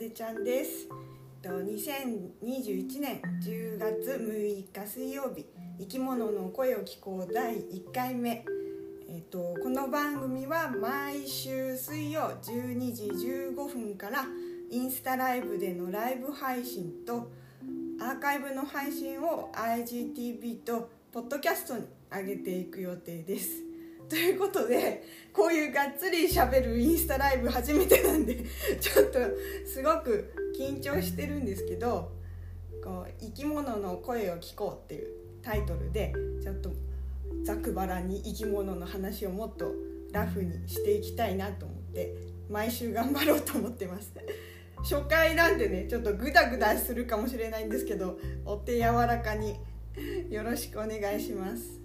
でちゃんです。2021年10月6日水曜日生き物の声を聞こう第1回目。えっと、この番組は毎週水曜12時15分からインスタライブでのライブ配信とアーカイブの配信を IGTV とポッドキャストに上げていく予定です。ということでこういうがっつりしゃべるインスタライブ初めてなんでちょっとすごく緊張してるんですけどこう生き物の声を聞こうっていうタイトルでちょっとざくばらに生き物の話をもっとラフにしていきたいなと思って毎週頑張ろうと思ってます初回なんでねちょっとグダグダするかもしれないんですけどお手柔らかによろしくお願いします。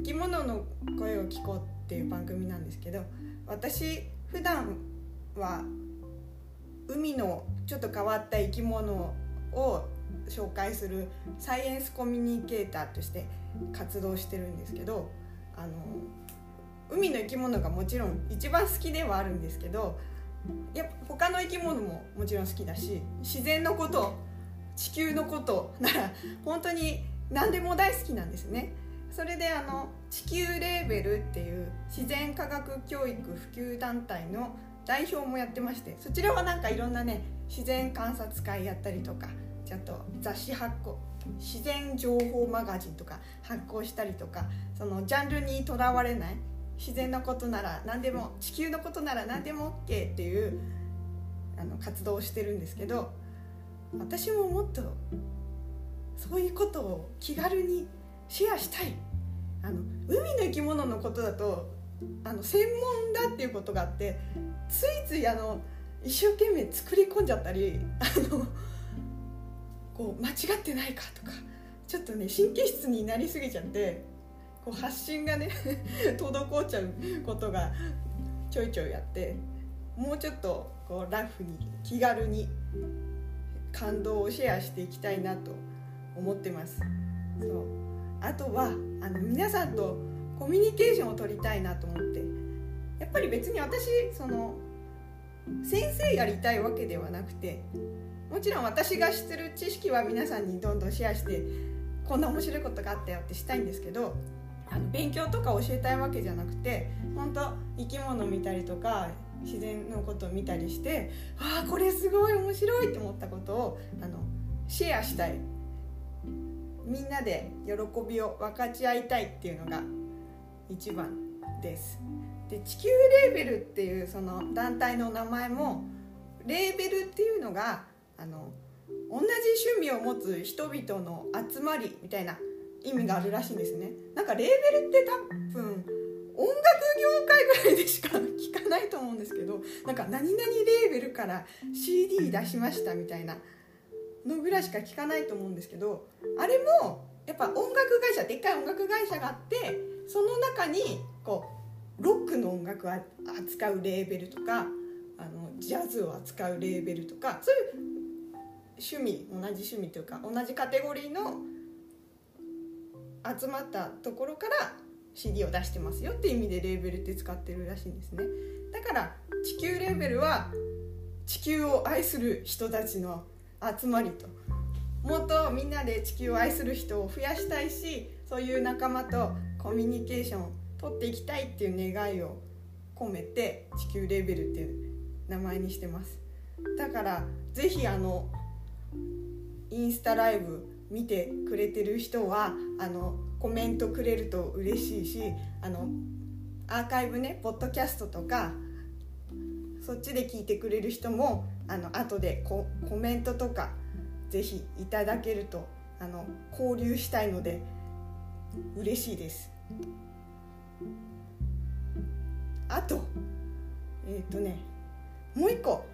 生き物の声を聞こう」っていう番組なんですけど私普段は海のちょっと変わった生き物を紹介するサイエンスコミュニケーターとして活動してるんですけどあの海の生き物がもちろん一番好きではあるんですけどやっぱ他の生き物ももちろん好きだし自然のこと地球のことなら本当に何でも大好きなんですね。それであの地球レーベルっていう自然科学教育普及団体の代表もやってましてそちらはなんかいろんなね自然観察会やったりとかちょっと雑誌発行自然情報マガジンとか発行したりとかそのジャンルにとらわれない自然のことなら何でも地球のことなら何でも OK っていうあの活動をしてるんですけど私ももっとそういうことを気軽にシェアしたいあの海の生き物のことだとあの専門だっていうことがあってついついあの一生懸命作り込んじゃったりあのこう間違ってないかとかちょっとね神経質になりすぎちゃってこう発信がね 滞っちゃうことがちょいちょいあってもうちょっとこうラフに気軽に感動をシェアしていきたいなと思ってます。そうあとはあの皆さんとコミュニケーションを取りたいなと思って。やっぱり別に私その先生やりたいわけではなくてもちろん私が知ってる知識は皆さんにどんどんシェアしてこんな面白いことがあったよってしたいんですけどあの勉強とか教えたいわけじゃなくて本当生き物見たりとか自然のことを見たりしてああこれすごい面白いって思ったことをあのシェアしたい。みんなで喜びを分かち合いたいっていうのが一番です。で地球レーベルっていうその団体の名前もレーベルっていうのがあの同じ趣味を持つ人々の集まりみたいな意味があるらしいんですね。なんかレーベルって多分音楽業界ぐらいでしか聞かないと思うんですけどなんか何々レーベルから CD 出しましたみたいなのぐらいしか聞かないと思うんですけどあれもやっぱ音楽会社でっかい音楽会社があってその中にこうロックの音楽を扱うレーベルとかあのジャズを扱うレーベルとかそういう趣味同じ趣味というか同じカテゴリーの集まったところから CD を出してますよっていう意味でレーベルって使ってるらしいんですね。だから地球レーベルは地球を愛する人たちの集まりと。もっとみんなで地球を愛する人を増やしたいしそういう仲間とコミュニケーションを取っていきたいっていう願いを込めて地球レベルっていう名前にしてます。だから是非あのインスタライブ見てくれてる人はあのコメントくれると嬉しいしあのアーカイブねポッドキャストとかそっちで聞いてくれる人もあの後でココメントとかぜひいただけるとあの交流したいので嬉しいです。あとえっ、ー、とねもう一個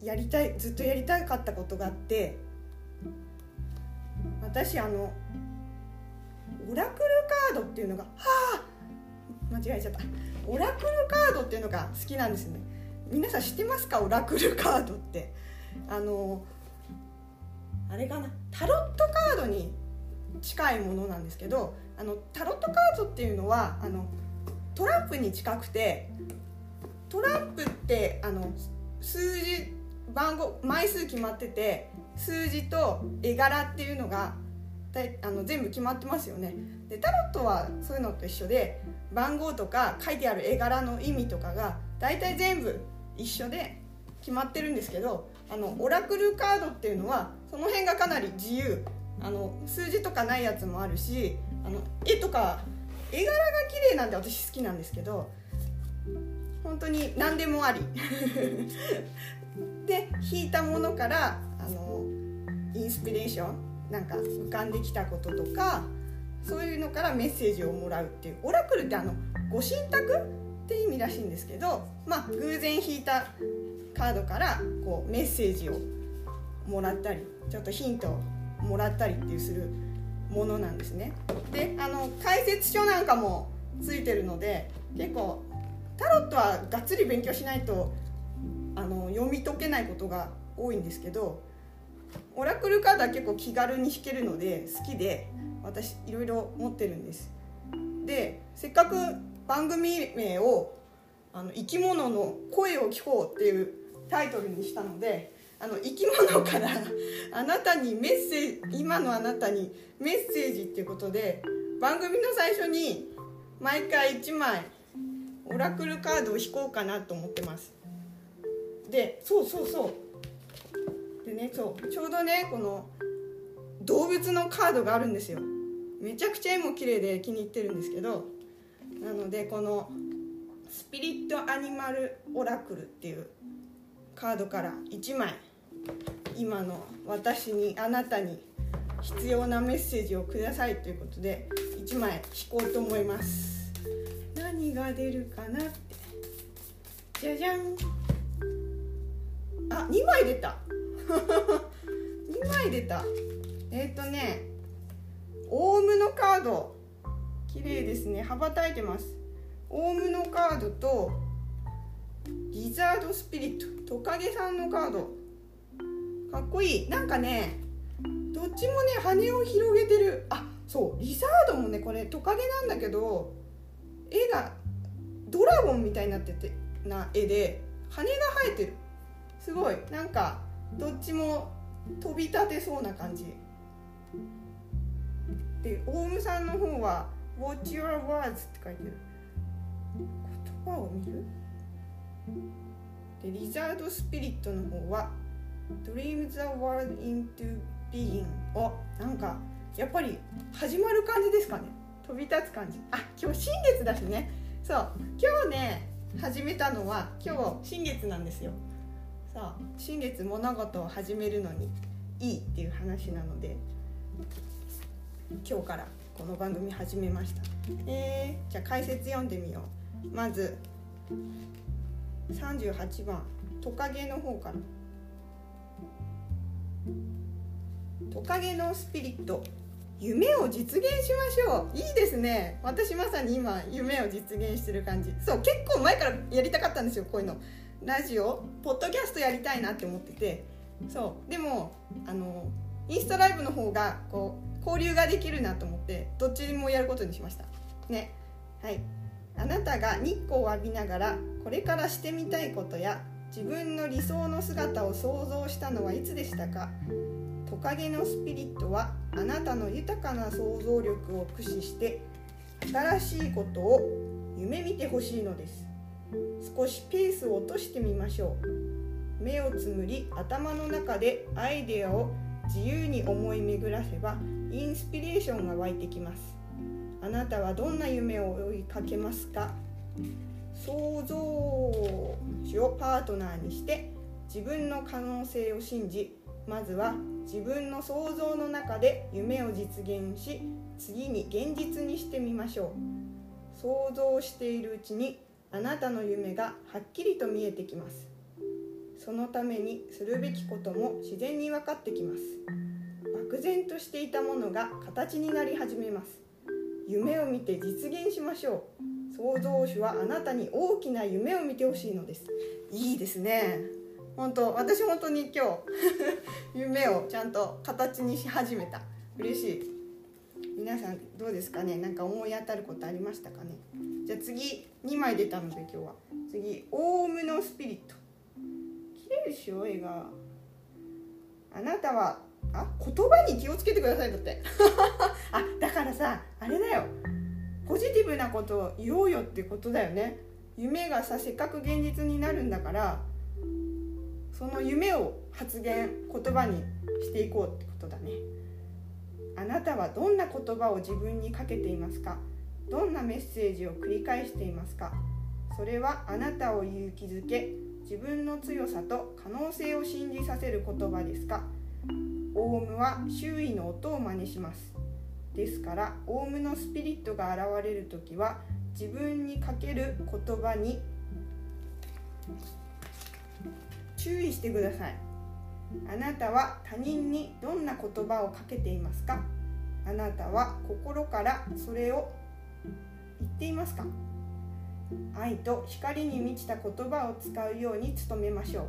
やりたいずっとやりたかったことがあって私あのオラクルカードっていうのがはあ間違えちゃった。オラクルカードっていうのが好きなんですね。皆さん知ってますか？オラクルカードって。あのあれかな？タロットカードに近いものなんですけどあのタロットカードっていうのはあのトランプに近くてトランプってあの数字番号枚数決まってて数字と絵柄っていうのがあの全部決まってますよね。でタロットはそういうのと一緒で番号とか書いてある絵柄の意味とかが大体全部一緒で決まってるんですけどあのオラクルカードっていうのはその辺がかなり自由。あの数字とかないやつもあるしあの絵とか絵柄が綺麗なんで私好きなんですけど本当に何でもあり。で引いたものからあのインスピレーションなんか浮かんできたこととかそういうのからメッセージをもらうっていうオラクルってあのご神託って意味らしいんですけどまあ偶然引いたカードからこうメッセージをもらったりちょっとヒントをもらったりっていうするものなんですね。であの解説書なんかもついてるので結構タロットはがっつり勉強しないとあの読み解けないことが多いんですけどオラクルカードは結構気軽に弾けるので好きで私いろいろ持ってるんです。でせっかく番組名をあの「生き物の声を聞こう」っていうタイトルにしたのであの生き物からあなたにメッセージ今のあなたにメッセージっていうことで番組の最初に毎回1枚オラクルカードを引こうかなと思ってます。でそうそうそう。ね。そう。ちょうどねこの動物のカードがあるんですよ。めちゃくちゃ絵も綺麗で気に入ってるんですけどなのでこのスピリットアニマルオラクルっていうカードから1枚今の私にあなたに必要なメッセージをくださいということで1枚引こうと思います。何が出るかなって。じゃじゃん。あ2枚出た。2枚出た。えっ、ー、とねオウムのカード。綺麗ですね。羽ばたいてます。オウムのカードとリザードスピリット。トカゲさんのカード。かっこいい。なんかねどっちもね羽を広げてる。あそう。リザードもねこれトカゲなんだけど絵がドラゴンみたいになっててな絵で羽が生えてる。すごい。なんかどっちも飛び立てそうな感じ。でオウムさんの方は「Watch your words」って書いてる。言葉を見る？でリザードスピリットの方は Dream the world into being おなんかやっぱり始まる感じですかね。飛び立つ感じ。あ今日新月だしね。そう。今日ね始めたのは今日新月なんですよ。そう新月物事を始めるのにいいっていう話なので今日からこの番組始めました。えー、じゃあ解説読んでみよう。まず38番トカゲの方から。トカゲのスピリット夢を実現しましょう。いいですね。私まさに今夢を実現してる感じ。そう結構前からやりたかったんですよこういうの。ラジオポッドキャストやりたいなって思ってて。そう。でもあのインスタライブの方がこう交流ができるなと思ってどっちもやることにしました。ね。はい。あなたが日光を浴びながらこれからしてみたいことや自分の理想の姿を想像したのはいつでしたか？トカゲのスピリットはあなたの豊かな想像力を駆使して新しいことを夢見てほしいのです。少しペースを落としてみましょう。目をつむり頭の中でアイデアを自由に思い巡らせばインスピレーションが湧いてきます。あなたはどんな夢を追いかけますか？創造主をパートナーにして自分の可能性を信じまずは自分の想像の中で夢を実現し次に現実にしてみましょう。想像しているうちにあなたの夢がはっきりと見えてきます。そのためにするべきことも自然に分かってきます。漠然としていたものが形になり始めます。夢を見て実現しましょう。創造主はあなたに大きな夢を見てほしいのです。いいですね。本当私本当に今日 夢をちゃんと形にし始めた。嬉しい。皆さんどうですかね？なんか思い当たることありましたかね？じゃあ次2枚出たので今日は。次オウムのスピリット。綺麗でしょ絵が。あなたはあ言葉に気をつけてくださいだって。あだからさあれだよ。ポジティブなことを言おうよってことだよね。夢がさせっかく現実になるんだからその夢を発言言葉にしていこうってことだね。あなたはどんな言葉を自分にかけていますか？どんなメッセージを繰り返していますか？それはあなたを勇気づけ自分の強さと可能性を信じさせる言葉ですか？オウムは周囲の音を真似します。ですからオウムのスピリットが現れる時は自分にかける言葉に注意してください。あなたは他人にどんな言葉をかけていますか？あなたは心からそれを言っていますか？愛と光に満ちた言葉を使うように努めましょ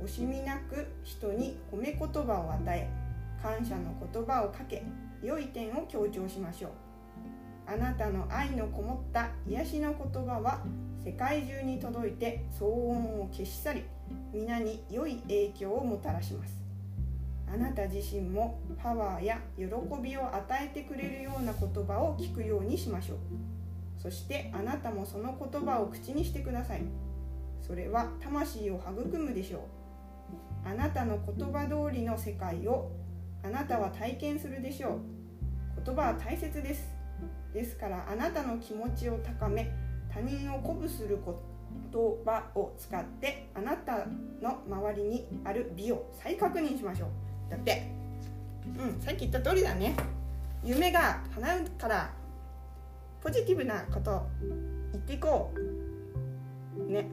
う。惜しみなく人に褒め言葉を与え感謝の言葉をかけ良い点を強調しましょう。あなたの愛のこもった癒しの言葉は世界中に届いて騒音を消し去り皆に良い影響をもたらします。あなた自身もパワーや喜びを与えてくれるような言葉を聞くようにしましょう。そしてあなたもその言葉を口にしてください。それは魂を育むでしょう。あなたの言葉通りの世界をあなたは体験するでしょう。言葉は大切です。ですからあなたの気持ちを高め他人を鼓舞する言葉を使ってあなたの周りにある美を再確認しましょう。だってうんさっき言った通りだね。夢が叶うからポジティブなこと言っていこうね。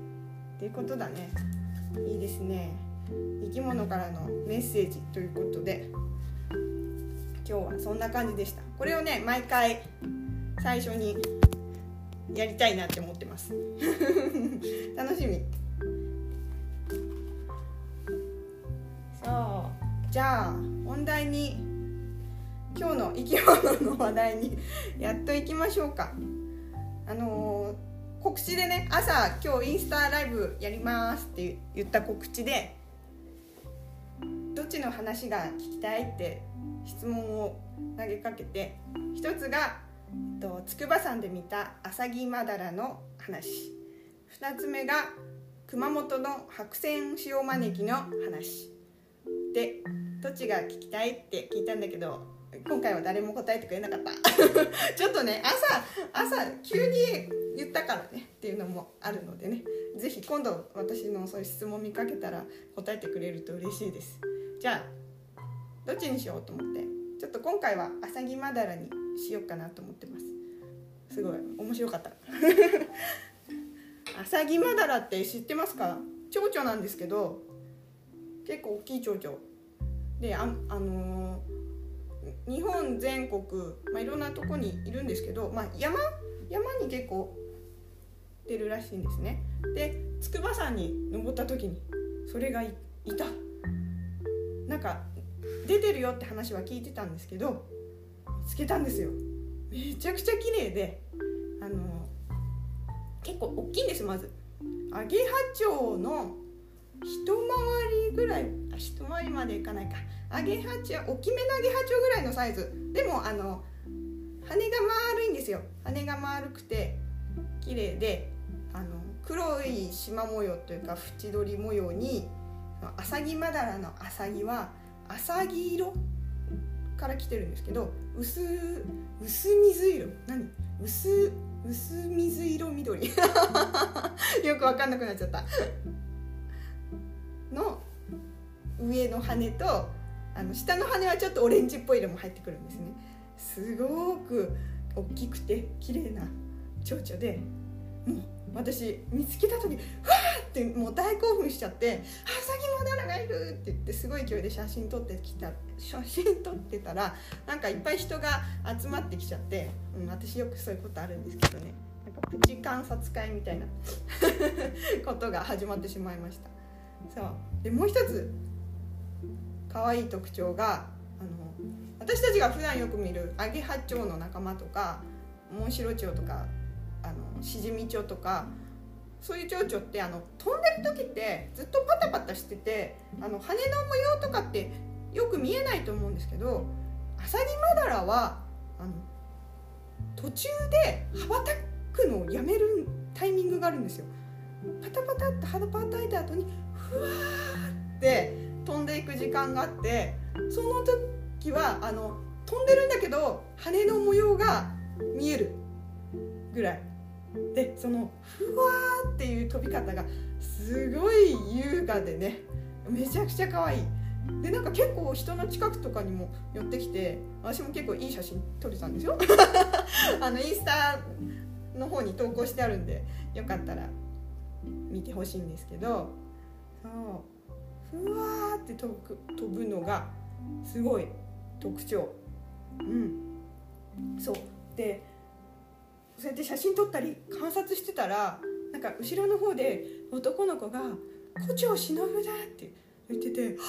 っていうことだね。いいですね。生き物からのメッセージということで。今日はそんな感じでした。これをね毎回最初にやりたいなって思ってます。楽しみ。そう。じゃあ本題に今日の生き物の話題にやっと行きましょうか。あのー、告知でね朝今日インスタライブやりますって言った告知でどっちの話が聞きたいって質問を投げかけて一つがえっと筑波山で見たアサギマダラの話。2つ目が熊本の白線塩招きの話。でどっちが聞きたいって聞いたんだけど今回は誰も答えてくれなかった。ちょっとね朝朝急に言ったからねっていうのもあるのでね。是非今度私のそういう質問見かけたら答えてくれると嬉しいです。じゃあどっちにしようと思って？ちょっと今回はアサギマダラにしようかなと思ってます。すごい面白かった。アサギマダラって知ってますか？蝶々なんですけど結構大きい蝶々。であ、あのー、日本全国、まあ、いろんなとこにいるんですけど、まあ、山山に結構出るらしいんですね。で筑波山に登った時にそれがいた。なんか出てるよって話は聞いてたんですけど見つけたんですよ。めちゃくちゃ綺麗であの結構大きいんですまず。アゲハチョウの一回りぐらい一回りまでいかないか。アゲハチョ大きめのアゲハチョウぐらいのサイズ。でもあの羽が丸いんですよ。羽が丸くて綺麗であの黒い縞模様というか縁取り模様にアサギマダラのアサギはアサギ色から来てるんですけど薄薄水色。何？薄薄水色緑。よく分かんなくなっちゃった。上の羽とあの下の羽はちょっとオレンジっぽい色も入ってくるんですね。すごく大きくて綺麗な蝶々でもう私見つけた時ふわーってもう大興奮しちゃって「あさぎモダラがいる!」って言ってすごい勢いで写真撮ってきた写真撮ってたらなんかいっぱい人が集まってきちゃって、うん、私よくそういうことあるんですけどね。なんかプチ観察会みたいな ことが始まってしまいました。そう。でもう一つ可愛い特徴があの私たちが普段よく見るアゲハチョウの仲間とかモンシロチョウとかあのシジミチョウとかそういう蝶々ってあの飛んでる時ってずっとパタパタしててあの羽の模様とかってよく見えないと思うんですけどアサギマダラはあの途中で羽ばたくのをやめるタイミングがあるんですよ。パタパタって羽ばたいた後にふわーって飛んでいく時間があってその時はあの飛んでるんだけど羽の模様が見えるぐらい。でそのふわーっていう飛び方がすごい優雅でねめちゃくちゃ可愛い。でなんか結構人の近くとかにも寄ってきて私も結構いい写真撮れたんですよ。あのインスタの方に投稿してあるんでよかったら見てほしいんですけどそう。ふわーって飛ぶ飛ぶのがすごい特徴。うん。そう。でそうやって写真撮ったり観察してたらなんか後ろの方で男の子が「胡蝶忍だ」って言ってて「胡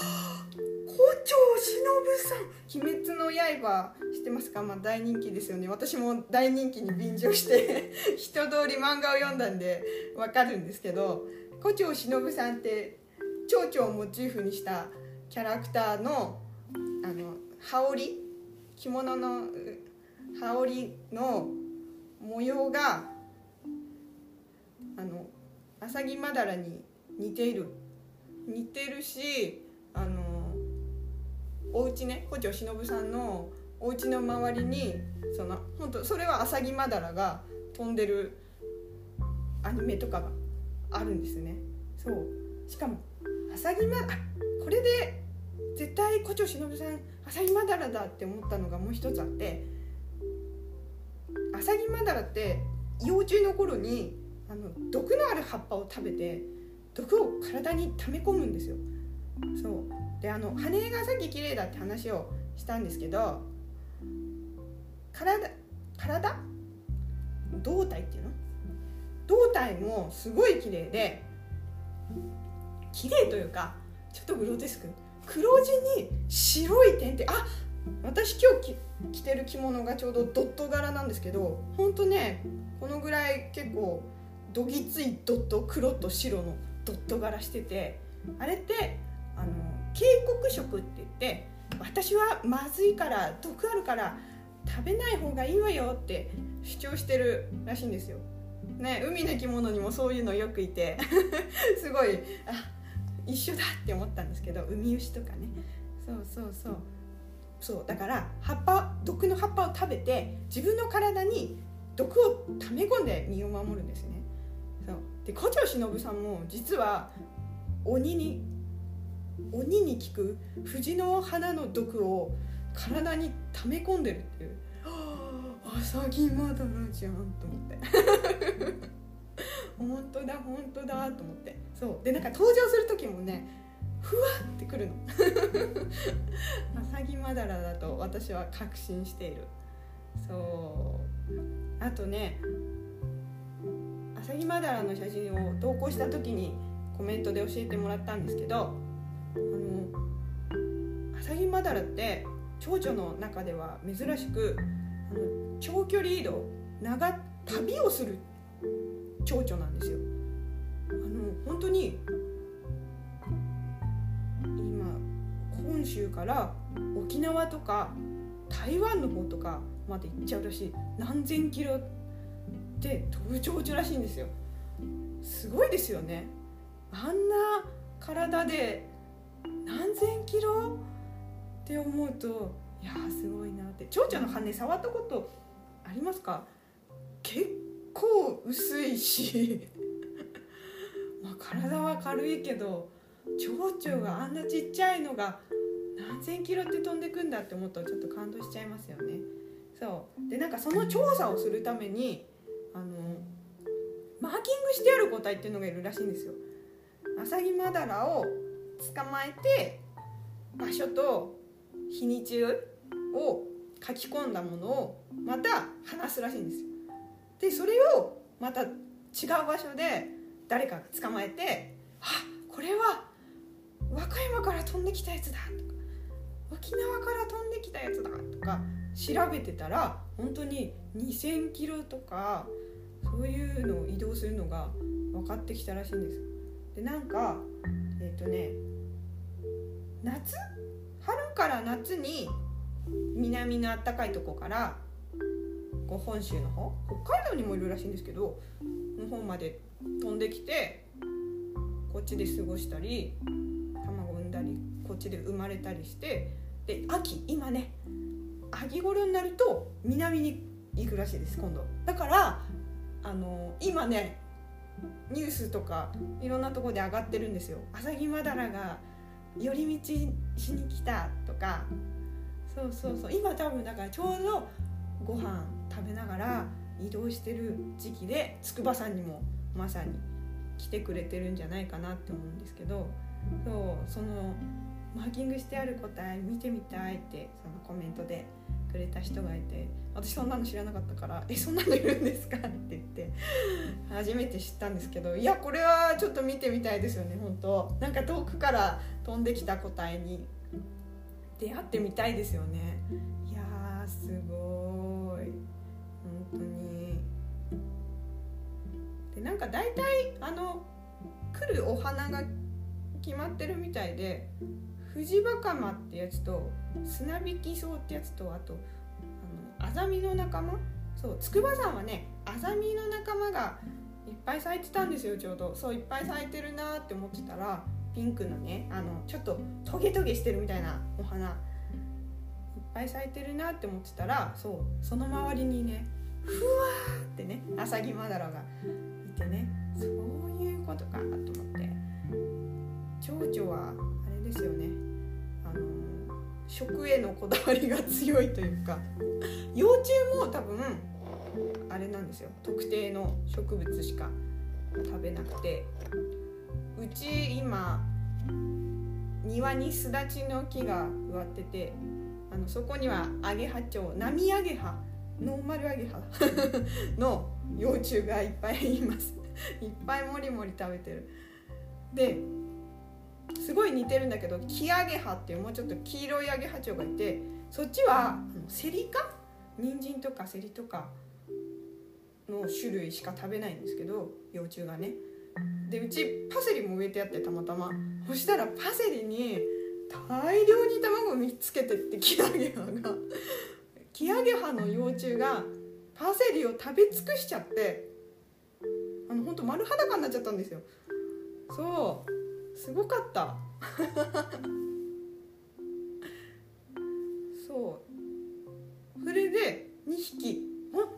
蝶忍さん鬼滅の刃知ってますか？まあ大人気ですよね。私も大人気に便乗して 一通り漫画を読んだんでわかるんですけど胡蝶忍さんって蝶々をモチーフにしたキャラクターのあの羽織着物の羽織の模様があのアサギマダラに似ている。似てるしあのお家ね胡蝶忍さんのお家の周りにその本当それはアサギマダラが飛んでるアニメとかがあるんですね。そう。しかもアサギマあこれで絶対胡蝶忍さんアサギマダラだって思ったのがもう一つあってアサギマダラって幼虫の頃にあの毒のある葉っぱを食べて毒を体に溜め込むんですよ。そう。であの羽がさっき綺麗だって話をしたんですけど体体？胴体っていうの？胴体もすごい綺麗で綺麗というかちょっとグロテスク黒地に白い点ってあ私今日着てる着物がちょうどドット柄なんですけどほんとねこのぐらい結構どぎついドット黒と白のドット柄しててあれってあの警告色って言って私はまずいから毒あるから食べない方がいいわよって主張してるらしいんですよ。ね、海の生き物にもそういうのよくいて すごいあ一緒だって思ったんですけどウミウシとかね。そうそうそう。そうだから葉っぱ毒の葉っぱを食べて自分の体に毒を溜め込んで身を守るんですね。そう。で胡蝶忍さんも実は鬼に鬼に効く藤の花の毒を体に溜め込んでるっていう。あさぎまだらじゃんと思って。本当だ本当だと思って。そう。でなんか登場する時もねふわってくるの。アサギマダラだと私は確信している。そう。あとねアサギマダラの写真を投稿した時にコメントで教えてもらったんですけどあのアサギマダラって蝶々の中では珍しくあの長距離移動長旅をするって蝶々なんですよ。あの本当に今本州から沖縄とか台湾の方とかまで行っちゃうらしい。何千キロで飛ぶ蝶々らしいんですよ。すごいですよね。あんな体で何千キロって思うといやすごいなって。蝶々の羽触ったことありますか？結構薄いし まあ体は軽いけど蝶々があんなちっちゃいのが何千キロって飛んでくんだって思うとちょっと感動しちゃいますよね。そう。でなんかその調査をするためにあのマーキングしてある個体っていうのがいるらしいんですよ。アサギマダラを捕まえて場所と日にちを書き込んだものをまた話すらしいんですよ。でそれをまた違う場所で誰かが捕まえて「あこれは和歌山から飛んできたやつだ」とか沖縄から飛んできたやつだとか調べてたら本当に2,000キロとかそういうのを移動するのが分かってきたらしいんです。でなんかえっ、ー、とね夏？春から夏に南の暖かいとこからこう本州の方北海道にもいるらしいんですけどの方まで飛んできてこっちで過ごしたり卵産んだりこっちで生まれたりしてで秋今ね秋頃になると南に行くらしいです今度。だからあの今ねニュースとかいろんなとこで上がってるんですよ。アサギマダラが寄り道しに来たとか。そうそうそう。今多分だからちょうどご飯食べながら移動してる時期で筑波山にもまさに来てくれてるんじゃないかなって思うんですけどそうそのマーキングしてある答え見てみたいってそのコメントでくれた人がいて私そんなの知らなかったから「えそんなのいるんですか?」って言って初めて知ったんですけどいやこれはちょっと見てみたいですよね本当。なんか遠くから飛んできた答えに出会ってみたいですよね。いやーすごい。当に。でなんか大体あの来るお花が決まってるみたいでフジバカマってやつと砂引き草ってやつとあとあのアザミの仲間？そう筑波山はねアザミの仲間がいっぱい咲いてたんですよちょうど。そういっぱい咲いてるなって思ってたらピンクのねあのちょっとトゲトゲしてるみたいなお花いっぱい咲いてるなって思ってたらそうその周りにねふわーってねアサギマダラがいてねそういうことかと思って。蝶々はあれですよね。あの食へのこだわりが強いというか。幼虫も多分あれなんですよ。特定の植物しか食べなくて。うち今庭にすだちの木が植わっててあのそこにはアゲハチョウ波アゲハノーマルアゲハ。の幼虫がいっぱいいます。いっぱいもりもり食べてる。ですごい似てるんだけどキアゲハっていうもうちょっと黄色いアゲハチョウがいてそっちはセリ科？人参とかセリとかの種類しか食べないんですけど幼虫がね。でうちパセリも植えてあってたまたま。そしたらパセリに大量に卵見つけてってキアゲハが。キアゲハの幼虫がパセリを食べ尽くしちゃってあの本当丸裸になっちゃったんですよ。そう。すごかった。そう。それで2匹。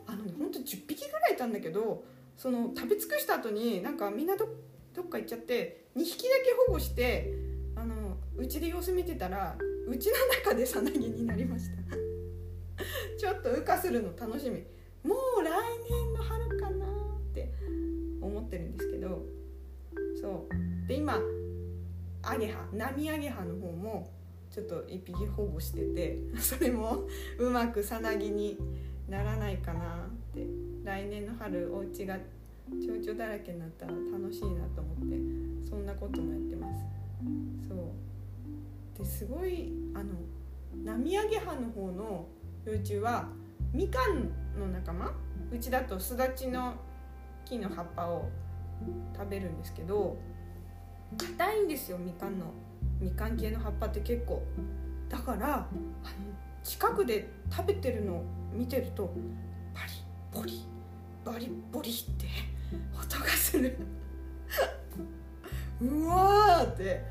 あのねほんと10匹ぐらいいたんだけどその食べ尽くした後になんかみんなどどっか行っちゃって2匹だけ保護してあのうちで様子見てたらうちの中でさなぎになりました。ちょっと羽化するの楽しみ。もう来年の春かなって思ってるんですけど。そう。で今アゲハ波アゲハの方もちょっと1匹保護しててそれもうまくさなぎにならないかなって。来年の春お家が蝶々だらけになったら楽しいなと思ってそんなこともやってます。そう。ですごいあの波揚げ葉の方の幼虫はみかんの仲間？うちだとすだちの木の葉っぱを食べるんですけど硬いんですよみかんのみかん系の葉っぱって結構。だから近くで食べてるのを見てるとパリポリバリボリって音がする。うわーって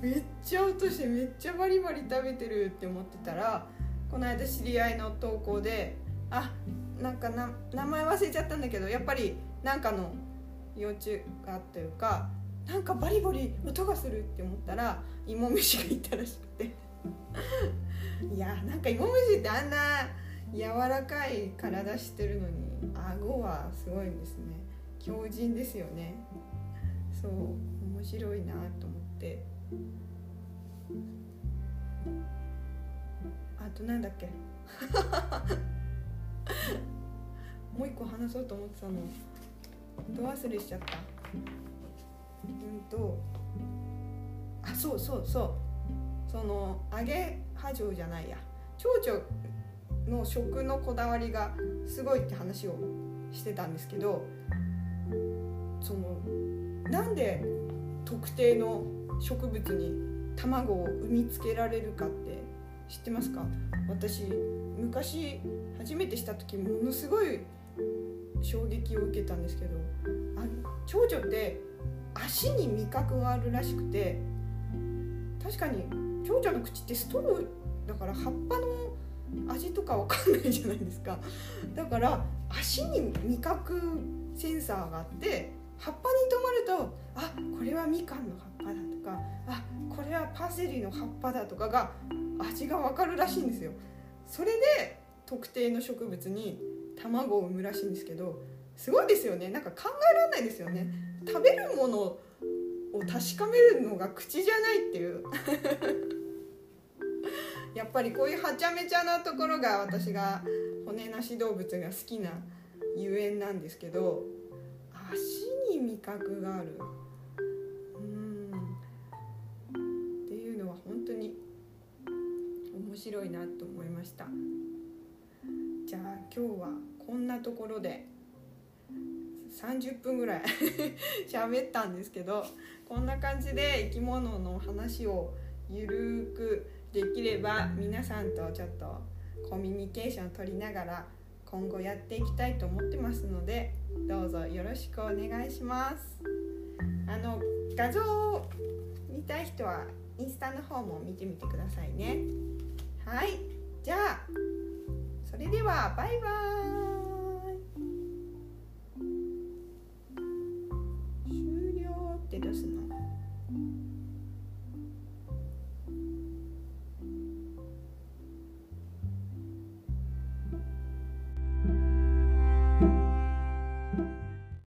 めっちゃ音してめっちゃバリバリ食べてるって思ってたらこの間知り合いの投稿であなんかな名前忘れちゃったんだけどやっぱりなんかの幼虫がというかなんかバリバリ音がするって思ったら芋虫がいたらしくて。いやなんか芋虫ってあんな柔らかい体してるのに顎はすごいんですね。強靭ですよね。そう面白いなと思って。あとなんだっけ？もう一個話そうと思ってたの。ど忘れしちゃった？うんとあそうそうそう。その揚げ波状じゃないや。蝶々の食のこだわりがすごいって話をしてたんですけどそのなんで特定の植物に卵を産みつけられるかって知ってますか？私昔初めてした時ものすごい衝撃を受けたんですけどあ蝶々って足に味覚があるらしくて確かに蝶々の口ってストローだから葉っぱの味とかわかんないじゃないですか。だから足に味覚センサーがあって葉っぱに止まるとあこれはみかんの葉っぱだとかあこれはパセリの葉っぱだとかが味がわかるらしいんですよ。それで特定の植物に卵を産むらしいんですけどすごいですよね。なんか考えられないですよね。食べるものを確かめるのが口じゃないっていう。やっぱりこういうはちゃめちゃなところが私が骨なし動物が好きなゆえんなんですけど足に味覚がある。うん。っていうのは本当に面白いなと思いました。じゃあ今日はこんなところで30分ぐらい 喋ったんですけどこんな感じで生き物の話をゆるくできれば皆さんとちょっとコミュニケーション取りながら今後やっていきたいと思ってますのでどうぞよろしくお願いします。あの画像を見たい人はインスタの方も見てみてくださいね。はい。じゃあそれではバイバーイ。終了ってどうすんの？